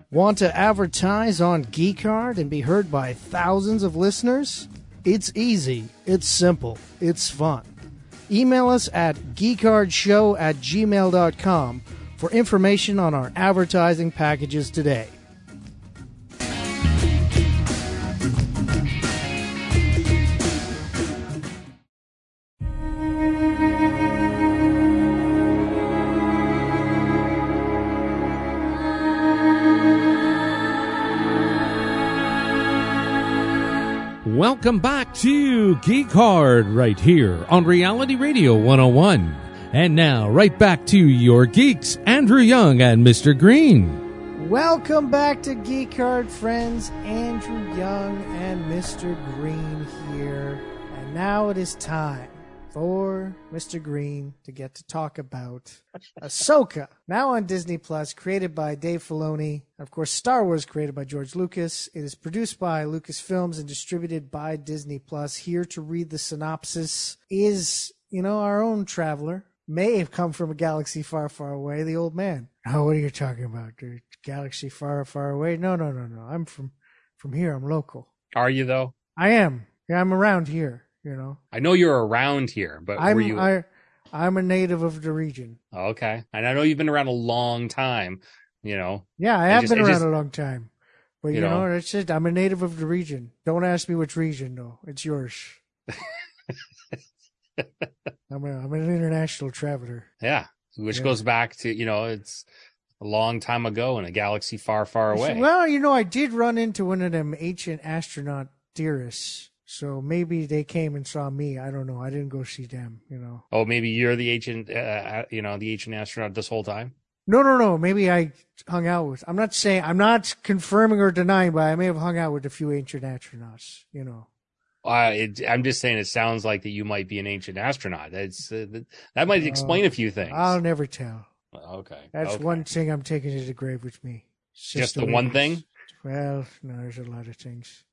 Want to advertise on Geek Hard and be heard by thousands of listeners? It's easy, it's simple, it's fun. Email us at geekhardshow at gmail.com for information on our advertising packages today. Welcome back to Geek Hard right here on Reality Radio 101. And now, right back to your geeks, Andrew Young and Mr. Green. Welcome back to Geek Hard, friends. Andrew Young and Mr. Green here. And now it is time for Mr. Green to get to talk about Ahsoka, now on Disney Plus, created by Dave Filoni. Of course, Star Wars created by George Lucas. It is produced by Lucasfilms and distributed by Disney Plus. Here to read the synopsis is, you know, our own traveler. May have come from a galaxy far, far away, the old man. Oh, what are you talking about? Dude? Galaxy far, far away? No, no, no, no. I'm from from here. I'm local. Are you though? I am. Yeah, I'm around here. You know, I know you're around here, but I'm, were you? I, I'm a native of the region. Oh, okay, and I know you've been around a long time. You know. Yeah, I have just, been around just, a long time, but you, you know, know, it's just I'm a native of the region. Don't ask me which region though; it's yours. I'm, a, I'm an international traveler. Yeah, which yeah. goes back to you know it's a long time ago in a galaxy far, far away. Well, you know, I did run into one of them ancient astronaut theorists so maybe they came and saw me. I don't know. I didn't go see them. You know. Oh, maybe you're the ancient. Uh, uh, you know, the ancient astronaut this whole time. No, no, no. Maybe I hung out with. I'm not saying. I'm not confirming or denying, but I may have hung out with a few ancient astronauts. You know. Uh, it, I'm just saying it sounds like that you might be an ancient astronaut. That's uh, that might explain uh, a few things. I'll never tell. Okay. That's okay. one thing I'm taking to the grave with me. Just, just the one thing? Well, no, there's a lot of things.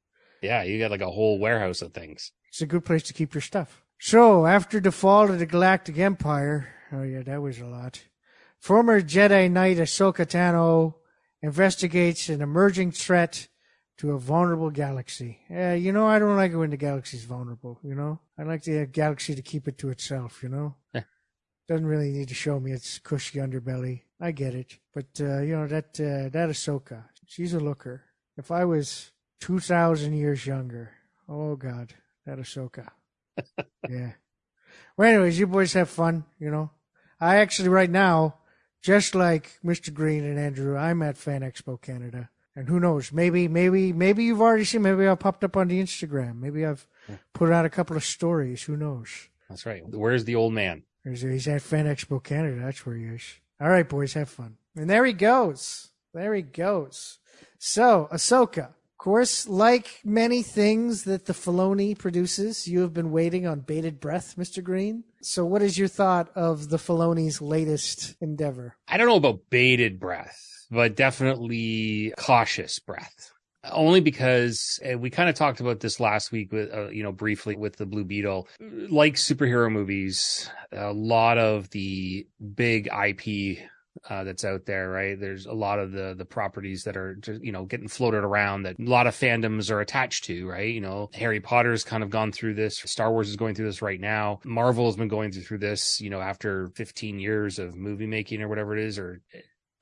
Yeah, you got like a whole warehouse of things. It's a good place to keep your stuff. So, after the fall of the Galactic Empire, Oh yeah, that was a lot. Former Jedi Knight Ahsoka Tano investigates an emerging threat to a vulnerable galaxy. Yeah, you know, I don't like it when the galaxy's vulnerable, you know? I like the galaxy to keep it to itself, you know? Yeah. Doesn't really need to show me its cushy underbelly. I get it. But, uh, you know, that, uh, that Ahsoka, she's a looker. If I was 2,000 years younger, oh God, that Ahsoka. yeah. Well, anyways, you boys have fun, you know? I actually, right now, just like Mr. Green and Andrew, I'm at Fan Expo Canada. And who knows? Maybe, maybe, maybe you've already seen. Maybe I've popped up on the Instagram. Maybe I've put out a couple of stories. Who knows? That's right. Where's the old man? He's, he's at Fan Expo Canada. That's where he is. All right, boys, have fun. And there he goes. There he goes. So, Ahsoka. Of course, like many things that the Filoni produces, you have been waiting on bated breath, Mr. Green. So, what is your thought of the Filoni's latest endeavor? I don't know about bated breath, but definitely cautious breath. Only because we kind of talked about this last week with, uh, you know, briefly with the Blue Beetle. Like superhero movies, a lot of the big IP uh, that's out there, right? There's a lot of the the properties that are just, you know getting floated around that a lot of fandoms are attached to, right? You know, Harry Potter's kind of gone through this. Star Wars is going through this right now. Marvel has been going through this, you know, after 15 years of movie making or whatever it is, or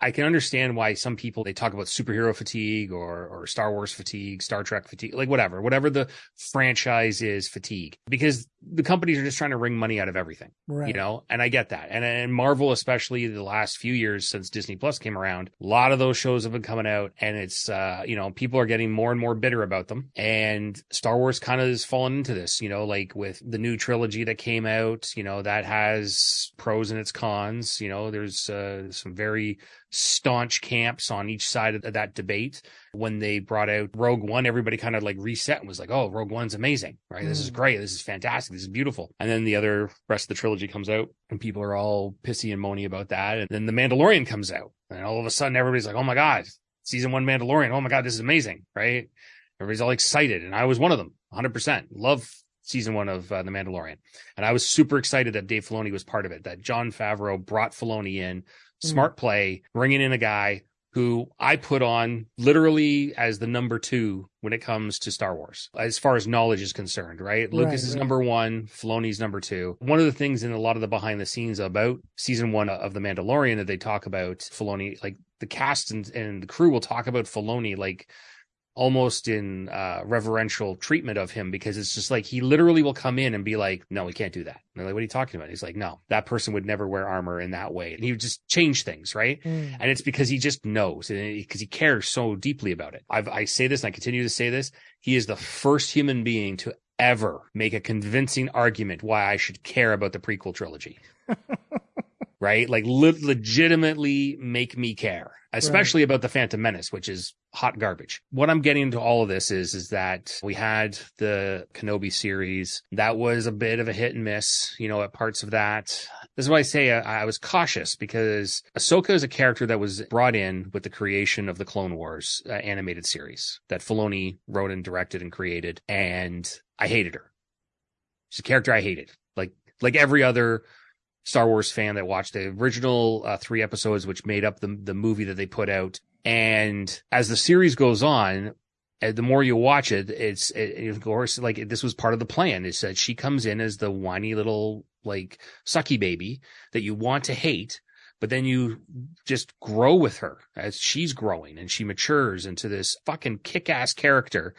I can understand why some people they talk about superhero fatigue or or Star Wars fatigue, Star Trek fatigue, like whatever, whatever the franchise is fatigue, because the companies are just trying to wring money out of everything, Right. you know. And I get that, and and Marvel, especially the last few years since Disney Plus came around, a lot of those shows have been coming out, and it's uh you know people are getting more and more bitter about them, and Star Wars kind of has fallen into this, you know, like with the new trilogy that came out, you know, that has pros and its cons, you know, there's uh, some very staunch camps on each side of that debate. When they brought out Rogue One, everybody kind of like reset and was like, "Oh, Rogue One's amazing, right? This is Mm. great. This is fantastic. This is beautiful." And then the other rest of the trilogy comes out, and people are all pissy and moany about that. And then the Mandalorian comes out, and all of a sudden, everybody's like, "Oh my god, season one Mandalorian! Oh my god, this is amazing!" Right? Everybody's all excited, and I was one of them, 100. percent Love season one of uh, the Mandalorian, and I was super excited that Dave Filoni was part of it. That Jon Favreau brought Filoni in smart play, bringing in a guy who I put on literally as the number two when it comes to Star Wars, as far as knowledge is concerned, right? Lucas is right. number one, Filoni's number two. One of the things in a lot of the behind the scenes about season one of The Mandalorian that they talk about Filoni, like the cast and, and the crew will talk about Filoni like almost in uh reverential treatment of him because it's just like he literally will come in and be like no we can't do that. And they're like what are you talking about? He's like no that person would never wear armor in that way. And he would just change things right? Mm. and it's because he just knows and because he cares so deeply about it. I've, i say this and i continue to say this. He is the first human being to ever make a convincing argument why i should care about the prequel trilogy right? Like le- legitimately make me care, especially about the Phantom Menace, which is hot garbage. What I'm getting into all of this is, is that we had the Kenobi series that was a bit of a hit and miss, you know, at parts of that. This is why I say I, I was cautious because Ahsoka is a character that was brought in with the creation of the Clone Wars uh, animated series that Filoni wrote and directed and created, and I hated her. She's a character I hated, like like every other Star Wars fan that watched the original uh, three episodes, which made up the the movie that they put out. And as the series goes on, uh, the more you watch it, it's it, of course like this was part of the plan. Is that she comes in as the whiny little like sucky baby that you want to hate, but then you just grow with her as she's growing and she matures into this fucking kick ass character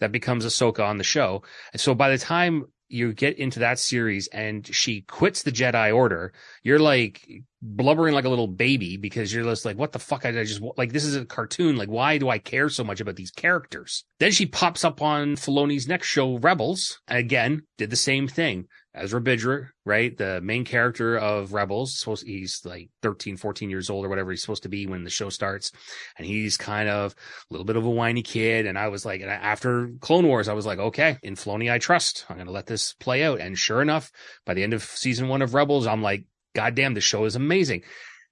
that becomes Ahsoka on the show. And so by the time you get into that series and she quits the Jedi Order, you're like blubbering like a little baby because you're just like, what the fuck? I just like this is a cartoon. Like, why do I care so much about these characters? Then she pops up on Filoni's next show, Rebels, and again did the same thing. Ezra Bridger, right? The main character of Rebels, supposed he's like 13, 14 years old or whatever he's supposed to be when the show starts. And he's kind of a little bit of a whiny kid. And I was like, and after Clone Wars, I was like, okay, in Filoni, I trust. I'm going to let this play out. And sure enough, by the end of season one of Rebels, I'm like, God damn, the show is amazing.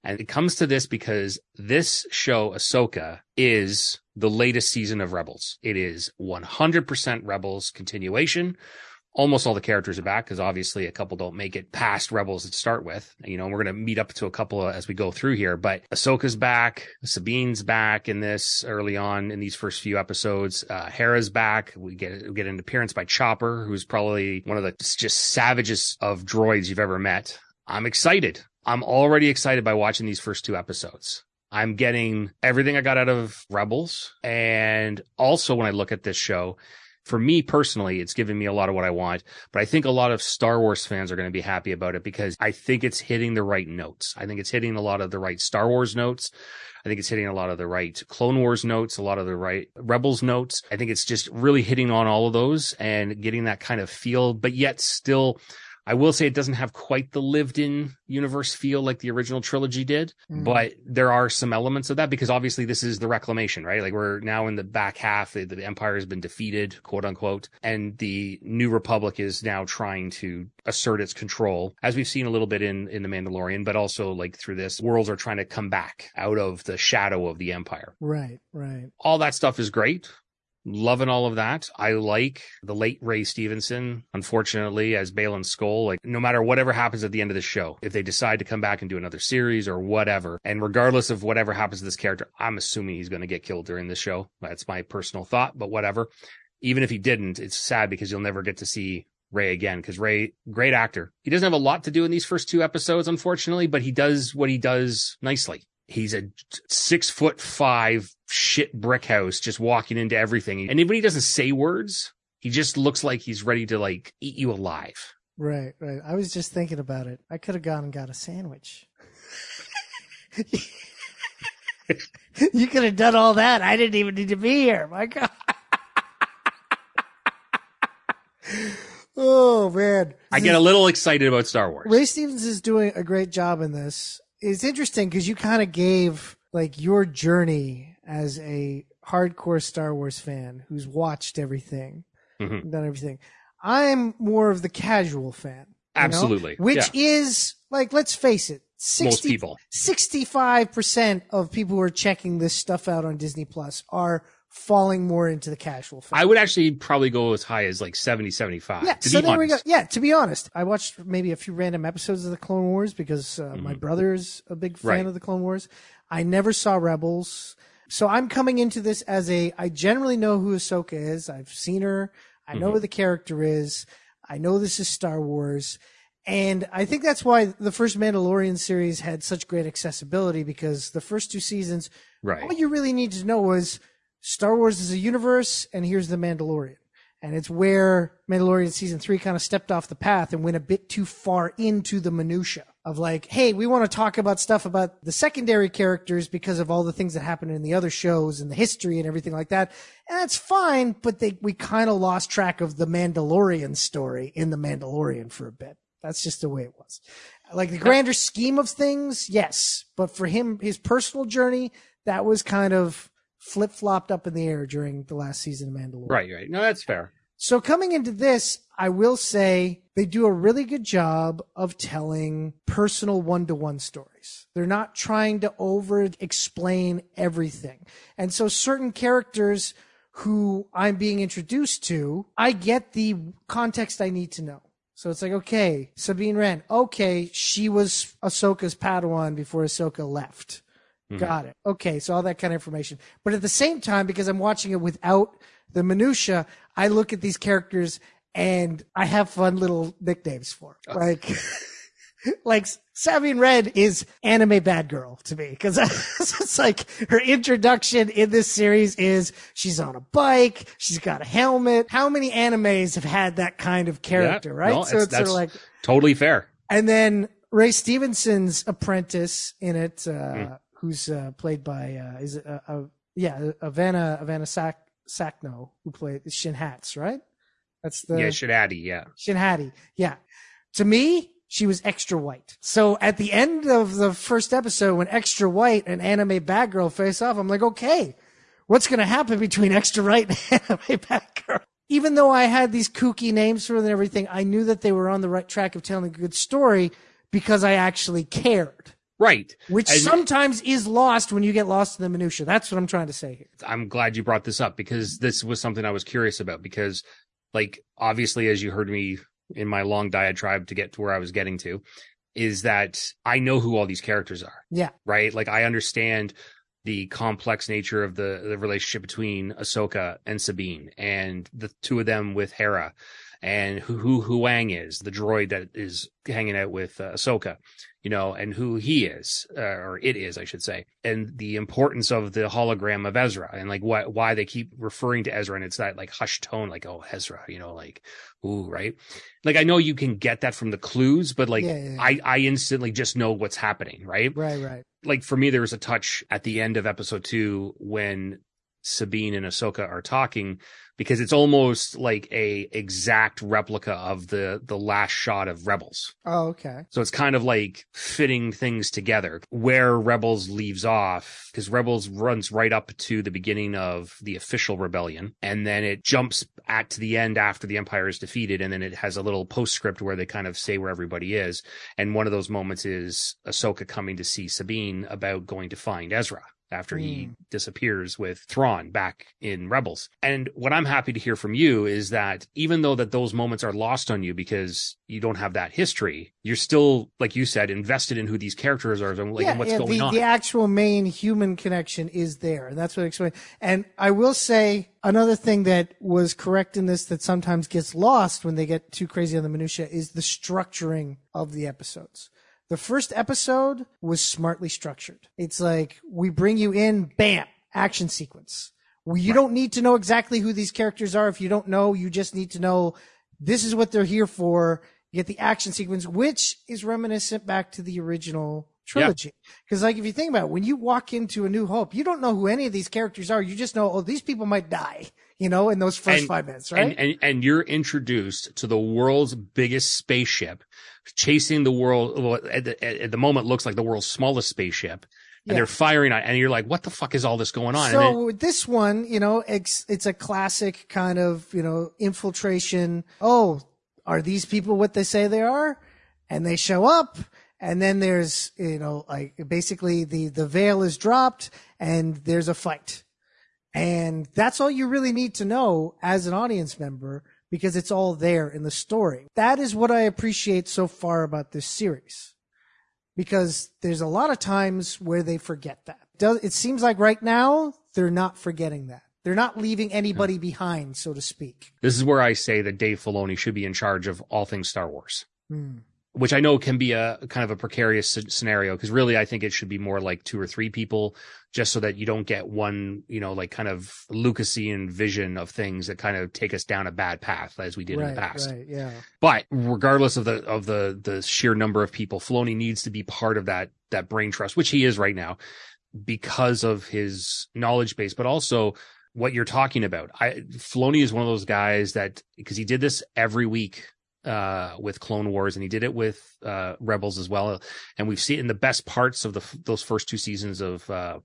And it comes to this because this show, Ahsoka, is the latest season of Rebels. It is 100% Rebels continuation almost all the characters are back because obviously a couple don't make it past Rebels to start with. You know, we're going to meet up to a couple as we go through here, but Ahsoka's back. Sabine's back in this early on in these first few episodes. Uh, Hera's back. We get, we get an appearance by Chopper, who's probably one of the just savages of droids you've ever met. I'm excited. I'm already excited by watching these first two episodes. I'm getting everything I got out of Rebels. And also when I look at this show, for me personally, it's giving me a lot of what I want, but I think a lot of Star Wars fans are going to be happy about it because I think it's hitting the right notes. I think it's hitting a lot of the right Star Wars notes. I think it's hitting a lot of the right Clone Wars notes, a lot of the right Rebels notes. I think it's just really hitting on all of those and getting that kind of feel, but yet still I will say it doesn't have quite the lived in universe feel like the original trilogy did, mm. but there are some elements of that because obviously this is the reclamation, right? Like we're now in the back half. The, the empire has been defeated, quote unquote, and the new republic is now trying to assert its control as we've seen a little bit in, in the Mandalorian, but also like through this worlds are trying to come back out of the shadow of the empire. Right, right. All that stuff is great loving all of that. I like the late Ray Stevenson, unfortunately, as Baylan Skoll. Like, no matter whatever happens at the end of the show, if they decide to come back and do another series or whatever, and regardless of whatever happens to this character, I'm assuming he's going to get killed during the show. That's my personal thought, but whatever. Even if he didn't, it's sad because you'll never get to see Ray again because Ray, great actor. He doesn't have a lot to do in these first two episodes, unfortunately, but he does what he does nicely. He's a six foot five shit brick house just walking into everything. And when he doesn't say words, he just looks like he's ready to like eat you alive. Right, right. I was just thinking about it. I could have gone and got a sandwich. you could have done all that. I didn't even need to be here. My God. oh man. I get a little excited about Star Wars. Ray Stevens is doing a great job in this it's interesting because you kind of gave like your journey as a hardcore Star Wars fan who's watched everything, mm-hmm. done everything. I'm more of the casual fan. Absolutely. Know? Which yeah. is like, let's face it, 60, most people, 65% of people who are checking this stuff out on Disney Plus are falling more into the casual film. I would actually probably go as high as like 70, 75. Yeah, so there honest. we go. Yeah, to be honest, I watched maybe a few random episodes of the Clone Wars because uh, mm-hmm. my brother is a big fan right. of the Clone Wars. I never saw Rebels. So I'm coming into this as a, I generally know who Ahsoka is. I've seen her. I know mm-hmm. who the character is. I know this is Star Wars. And I think that's why the first Mandalorian series had such great accessibility because the first two seasons, right. all you really need to know was Star Wars is a universe, and here's the Mandalorian. And it's where Mandalorian season three kind of stepped off the path and went a bit too far into the minutia of like, hey, we want to talk about stuff about the secondary characters because of all the things that happened in the other shows and the history and everything like that. And that's fine, but they, we kind of lost track of the Mandalorian story in the Mandalorian for a bit. That's just the way it was. Like the grander scheme of things, yes. But for him, his personal journey, that was kind of, flip flopped up in the air during the last season of Mandalorian. Right, right. No, that's fair. So coming into this, I will say they do a really good job of telling personal one to one stories. They're not trying to over explain everything. And so certain characters who I'm being introduced to, I get the context I need to know. So it's like, okay, Sabine Wren, okay, she was Ahsoka's Padawan before Ahsoka left. Mm-hmm. Got it. Okay, so all that kind of information. But at the same time, because I'm watching it without the minutia, I look at these characters and I have fun little nicknames for them. Oh. like. like Sabine Red is anime bad girl to me because it's like her introduction in this series is she's on a bike, she's got a helmet. How many animes have had that kind of character, yeah, right? No, so it's, it's sort of like totally fair. And then Ray Stevenson's apprentice in it, uh, mm who's uh, played by uh, is it uh, uh yeah Ivanna Ivanna Sac Sakhno who played Shin Hats right? That's the yeah Shin Hati yeah Shin Hati yeah. To me, she was extra white. So at the end of the first episode, when extra white and anime bad girl face off, I'm like, okay, what's going to happen between extra white and anime bad girl? Even though I had these kooky names for them and everything, I knew that they were on the right track of telling a good story because I actually cared. Right. Which and sometimes is lost when you get lost in the minutia. That's what I'm trying to say here. I'm glad you brought this up because this was something I was curious about because like obviously as you heard me in my long diatribe to get to where I was getting to, is that I know who all these characters are. Yeah. Right. Like I understand the complex nature of the, the relationship between Ahsoka and Sabine and the two of them with Hera and who, who Huyang is, the droid that is hanging out with uh, Ahsoka, you know, and who he is, uh, or it is, I should say, and the importance of the hologram of Ezra and like what, why they keep referring to Ezra and it's that like hushed tone, like, oh, Ezra, you know, like, ooh, right. Like I know you can get that from the clues, but like Yeah, yeah, yeah. I, I instantly just know what's happening, right? Right, right. like for me, there was a touch at the end of episode two when Sabine and Ahsoka are talking because it's almost like a exact replica of the the last shot of Rebels. Oh, okay. So it's kind of like fitting things together where Rebels leaves off because Rebels runs right up to the beginning of the official rebellion and then it jumps at to the end after the Empire is defeated and then it has a little postscript where they kind of say where everybody is and one of those moments is Ahsoka coming to see Sabine about going to find Ezra after he hmm. disappears with Thrawn back in Rebels. And what I'm happy to hear from you is that even though that those moments are lost on you because you don't have that history, you're still, like you said, invested in who these characters are and like and what's going the, on. the actual main human connection is there, and that's what I explained. And I will say another thing that was correct in this that sometimes gets lost when they get too crazy on the minutia is the structuring of the episodes. The first episode was smartly structured. It's like we bring you in, bam, action sequence. Well, you don't need to know exactly who these characters are. If you don't know, you just need to know this is what they're here for. You get the action sequence, which is reminiscent back to the original trilogy. Because, like, if you think about it, when you walk into A New Hope, you don't know who any of these characters are. You just know, oh, these people might die, you know, in those first And- five minutes, right? and, and and you're introduced to the world's biggest spaceship chasing the world at, the, at, the moment looks like the world's smallest spaceship and Yeah. they're firing on and you're like what the fuck is all this going on and So this one, you know, it's, it's a classic kind of, you know, infiltration. Oh, are these people what they say they are? And they show up and then there's, you know, like basically the, the veil is dropped and there's a fight. And that's all you really need to know as an audience member because it's all there in the story. That is what I appreciate so far about this series because there's a lot of times where they forget that. It seems like right now they're not forgetting that. They're not leaving anybody behind, so to speak. this is where I say that Dave Filoni should be in charge of all things Star Wars Hmm. Which I know can be a kind of a precarious scenario because really I think it should be more like two or three people just so that you don't get one, you know, like kind of Lucasian vision of things that kind of take us down a bad path as we did right, in the past. right, yeah. But regardless of the of the the sheer number of people, Filoni needs to be part of that that brain trust, which he is right now, because of his knowledge base, but also what you're talking about. I Filoni is one of those guys that because he did this every week uh with Clone Wars and he did it with uh Rebels as well, and we've seen in the best parts of the those first two seasons of uh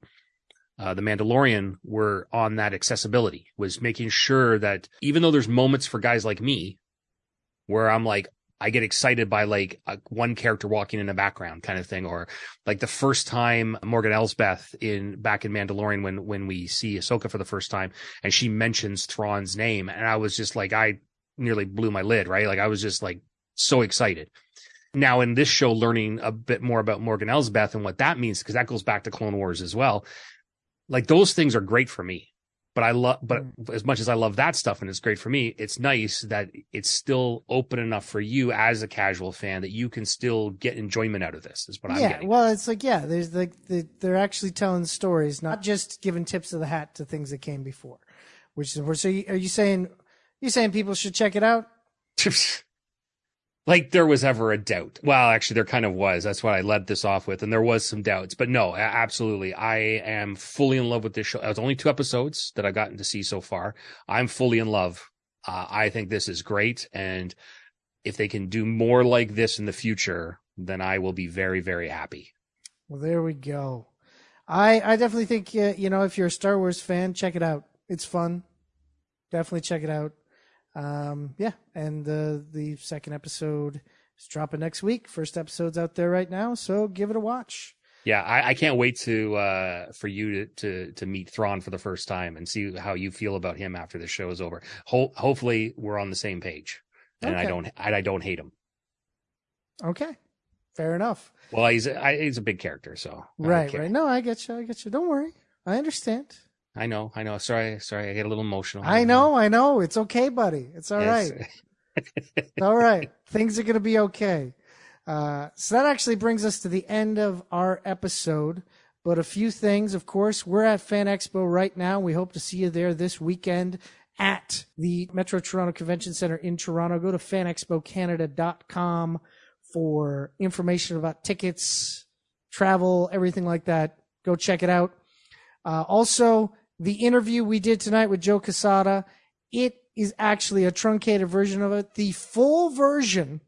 uh, the Mandalorian were on that accessibility, was making sure that even though there's moments for guys like me where I'm like, I get excited by like a, one character walking in the background kind of thing, or like the first time Morgan Elsbeth in back in Mandalorian when when we see Ahsoka for the first time and she mentions Thrawn's name, and I was just like, I nearly blew my lid, right? Like I was just like so excited. Now in this show, learning a bit more about Morgan Elsbeth and what that means, because that goes back to Clone Wars as well. Like those things are great for me but I love, but mm. as much as I love that stuff and it's great for me, it's nice that it's still open enough for you as a casual fan that you can still get enjoyment out of this. Is what I'm yeah, getting. well, it's like yeah, there's like the, they're actually telling stories, not uh just giving tips of the hat to things that came before. Which is so. You, are you saying you saying people should check it out? like there was ever a doubt. Well, actually, there kind of was. That's what I led this off with, and there was some doubts. But no, absolutely, I am fully in love with this show. It's only two episodes that I've gotten to see so far. I'm fully in love. Uh, I think this is great, and if they can do more like this in the future, then I will be very, very happy. Well, there we go. I I definitely think uh, you know if you're a Star Wars fan, check it out. It's fun. Definitely check it out. Um, yeah, and the the second episode is dropping next week. First episode's out there right now, so give it a watch. Yeah, I, I can't wait to uh, for you to, to to meet Thrawn for the first time and see how you feel about him after the show is over. Ho- hopefully, we're on the same page, and I don't and I don't hate him. Okay, fair enough. Well, he's a, I, he's a big character, so Right, right. No, I get you. I get you. Don't worry. I understand. I know, I know. Sorry, sorry, I get a little emotional. I know. I know. It's okay, buddy. It's all Yes. right. It's all right. Things are going to be okay. Uh, so that actually brings us to the end of our episode. But a few things, of course, we're at Fan Expo right now. We hope to see you there this weekend at the Metro Toronto Convention Center in Toronto. Go to fanexpocanada.com for information about tickets, travel, everything like that. Go check it out. Uh, also, the interview we did tonight with Joe Quesada, it is actually a truncated version of it. The full version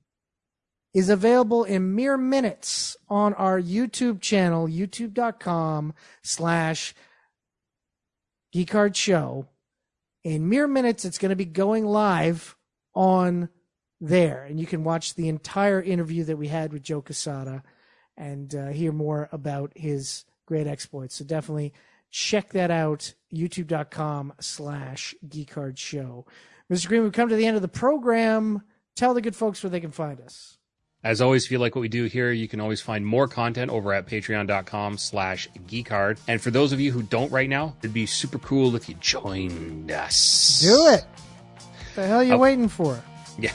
is available in mere minutes on our YouTube channel, youtube.com slash GeekHard Show. In mere minutes, it's going to be going live on there. And you can watch the entire interview that we had with Joe Quesada and uh, hear more about his great exploits. So definitely check that out, youtube.com slash GeekHard Show. Mr. Green, we've come to the end of the program. Tell the good folks where they can find us. As always, if you like what we do here, you can always find more content over at patreon.com slash geekhard. And for those of you who don't right now, it'd be super cool if you joined us. Do it. The hell are you Oh. waiting for? Yeah.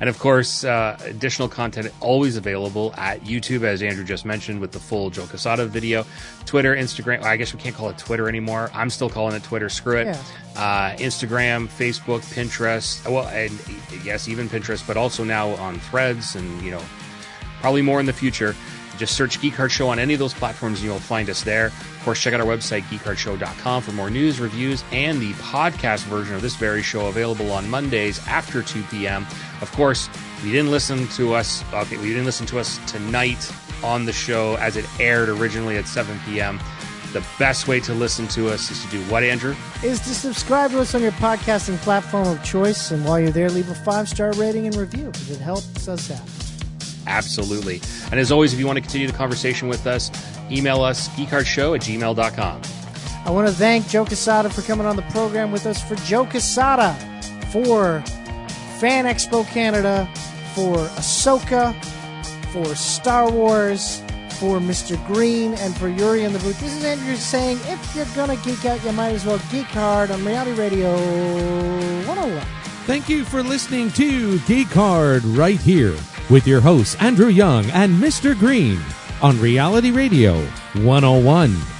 And of course, uh, additional content always available at YouTube, as Andrew just mentioned, with the full Joe Quesada video, Twitter, Instagram. I guess we can't call it Twitter anymore. I'm still calling it Twitter. Screw it. Yeah. Uh, Instagram, Facebook, Pinterest. Well, and yes, even Pinterest, but also now on Threads, and you know, probably more in the future. Just search Geek Hard Show on any of those platforms and you'll find us there. Of course, check out our website, geekhardshow.com, for more news, reviews, and the podcast version of this very show available on Mondays after 2 p.m. Of course, you didn't listen to us. Okay, we didn't listen to us tonight on the show as it aired originally at 7 p.m. The best way to listen to us is to do what, Andrew? Is to subscribe to us on your podcasting platform of choice. And while you're there, leave a five star rating and review because it helps us out. Absolutely. And as always, if you want to continue the conversation with us, email us geekhardshow at gmail.com. I want to thank Joe Quesada for coming on the program with us. For Joe Quesada, for Fan Expo Canada, for Ahsoka, for Star Wars, for Mr. Green, and for Yuri in the booth. This is Andrew saying, if you're going to geek out, you might as well geek hard on Reality Radio 101. Thank you for listening to Geek Hard right here with your hosts Andrew Young and Mr. Green on Reality Radio 101.